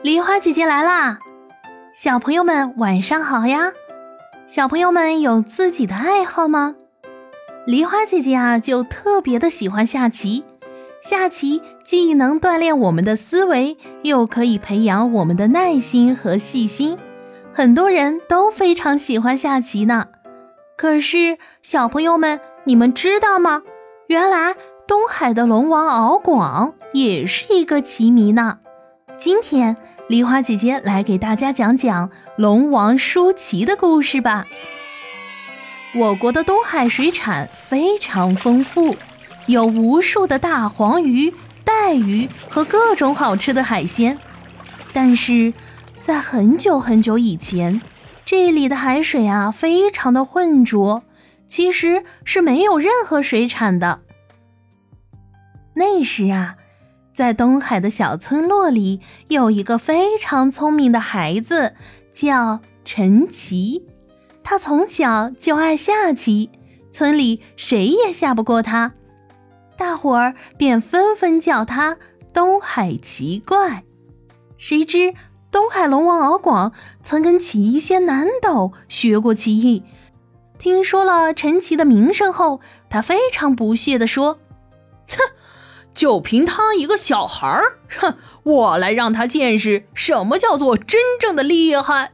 梨花姐姐来啦！小朋友们晚上好呀！小朋友们有自己的爱好吗？梨花姐姐啊，就特别的喜欢下棋。下棋既能锻炼我们的思维，又可以培养我们的耐心和细心。很多人都非常喜欢下棋呢。可是，小朋友们，你们知道吗？原来东海的龙王敖广也是一个棋迷呢。今天，梨花姐姐来给大家讲讲龙王舒淇的故事吧。我国的东海水产非常丰富，有无数的大黄鱼、带鱼和各种好吃的海鲜。但是在很久很久以前，这里的海水啊非常的浑浊，其实是没有任何水产的。那时啊。在东海的小村落里，有一个非常聪明的孩子，叫陈奇。他从小就爱下棋，村里谁也下不过他，大伙儿便纷纷叫他东海奇怪。谁知东海龙王敖广曾跟齐仙南斗学过棋艺，听说了陈奇的名声后，他非常不屑地说：“哼！”就凭他一个小孩儿，哼！我来让他见识什么叫做真正的厉害。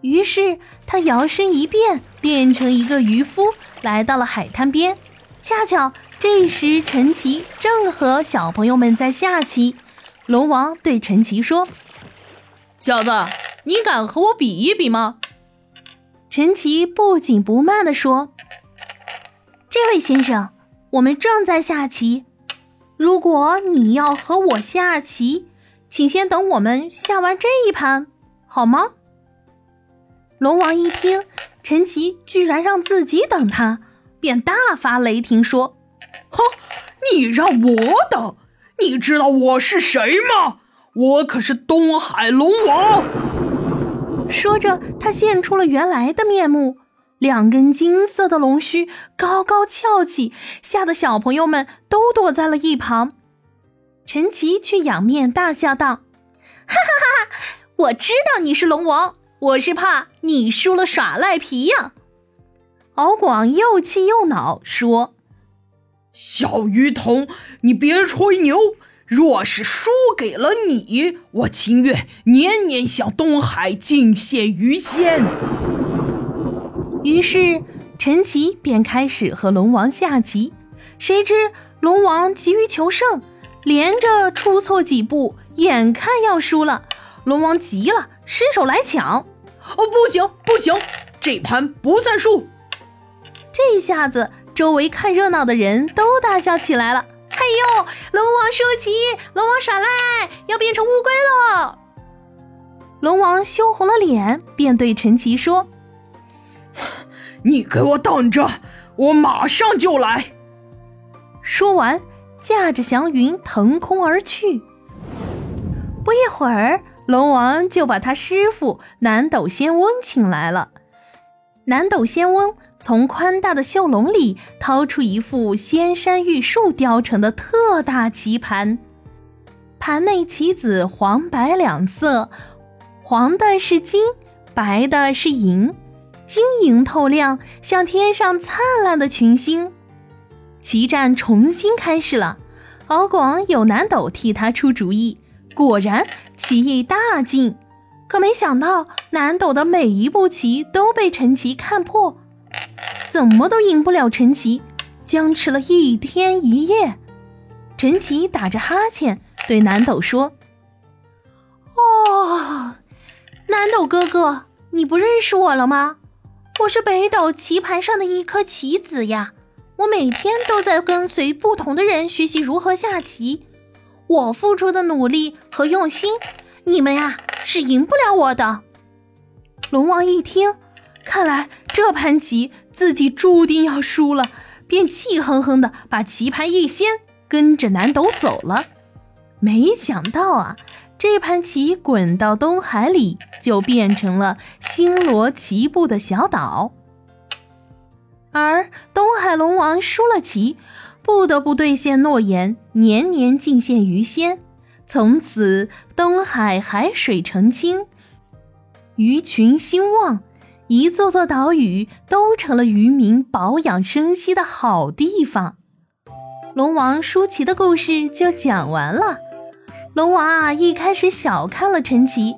于是他摇身一变，变成一个渔夫，来到了海滩边。恰巧这时陈奇正和小朋友们在下棋。龙王对陈奇说：“小子，你敢和我比一比吗？”陈奇不紧不慢地说：“这位先生，我们正在下棋。”如果你要和我下棋，请先等我们下完这一盘，好吗？龙王一听陈奇居然让自己等他，便大发雷霆说：“哼，你让我等？你知道我是谁吗？我可是东海龙王！”说着，他现出了原来的面目。两根金色的龙须高高翘起，吓得小朋友们都躲在了一旁。陈奇却仰面大笑道：“哈哈哈哈！我知道你是龙王，我是怕你输了耍赖皮呀。”敖广又气又恼，说：“小鱼童，你别吹牛！若是输给了你，我情愿年年向东海进献鱼仙。”于是，陈奇便开始和龙王下棋。谁知龙王急于求胜，连着出错几步，眼看要输了。龙王急了，伸手来抢。哦，不行，不行，这盘不算数。这下子，周围看热闹的人都大笑起来了。哎呦，龙王输棋，龙王耍赖，要变成乌龟喽！龙王羞红了脸，便对陈奇说。你给我等着，我马上就来。说完，驾着祥云腾空而去。不一会儿，龙王就把他师傅南斗仙翁请来了。南斗仙翁从宽大的袖笼里掏出一副仙山玉树雕成的特大棋盘，盘内棋子黄白两色，黄的是金，白的是银。晶莹透亮，像天上灿烂的群星。棋战重新开始了，敖广有南斗替他出主意，果然棋艺大进。可没想到，南斗的每一步棋都被陈奇看破，怎么都赢不了陈奇，僵持了一天一夜。陈奇打着哈欠对南斗说：“哦，南斗哥哥，你不认识我了吗？”我是北斗棋盘上的一颗棋子呀，我每天都在跟随不同的人学习如何下棋。我付出的努力和用心，你们呀是赢不了我的。龙王一听，看来这盘棋自己注定要输了，便气哼哼的把棋盘一掀，跟着南斗走了。没想到啊。这盘棋滚到东海里，就变成了星罗棋布的小岛。而东海龙王输了棋，不得不兑现诺言，年年进献鱼仙。从此东海海水澄清，鱼群兴旺，一座座岛屿都成了渔民保养生息的好地方。龙王舒淇的故事就讲完了。龙王啊，一开始小看了陈奇，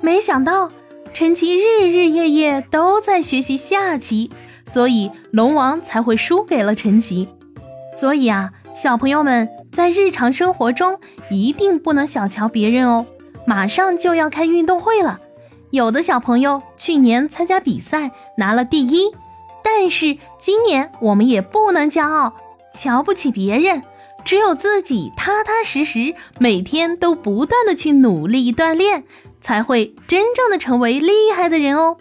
没想到陈奇日日夜夜都在学习下棋，所以龙王才会输给了陈奇。所以啊，小朋友们在日常生活中一定不能小瞧别人哦。马上就要开运动会了，有的小朋友去年参加比赛拿了第一，但是今年我们也不能骄傲。瞧不起别人，只有自己踏踏实实，每天都不断的去努力锻炼，才会真正的成为厉害的人哦。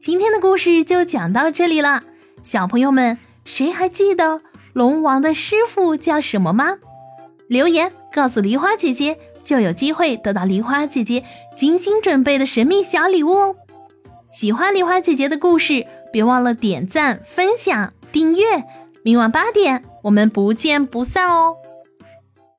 今天的故事就讲到这里了，小朋友们，谁还记得龙王的师傅叫什么吗？留言告诉梨花姐姐，就有机会得到梨花姐姐精心准备的神秘小礼物哦。喜欢梨花姐姐的故事，别忘了点赞、分享、订阅。明晚八点，我们不见不散哦。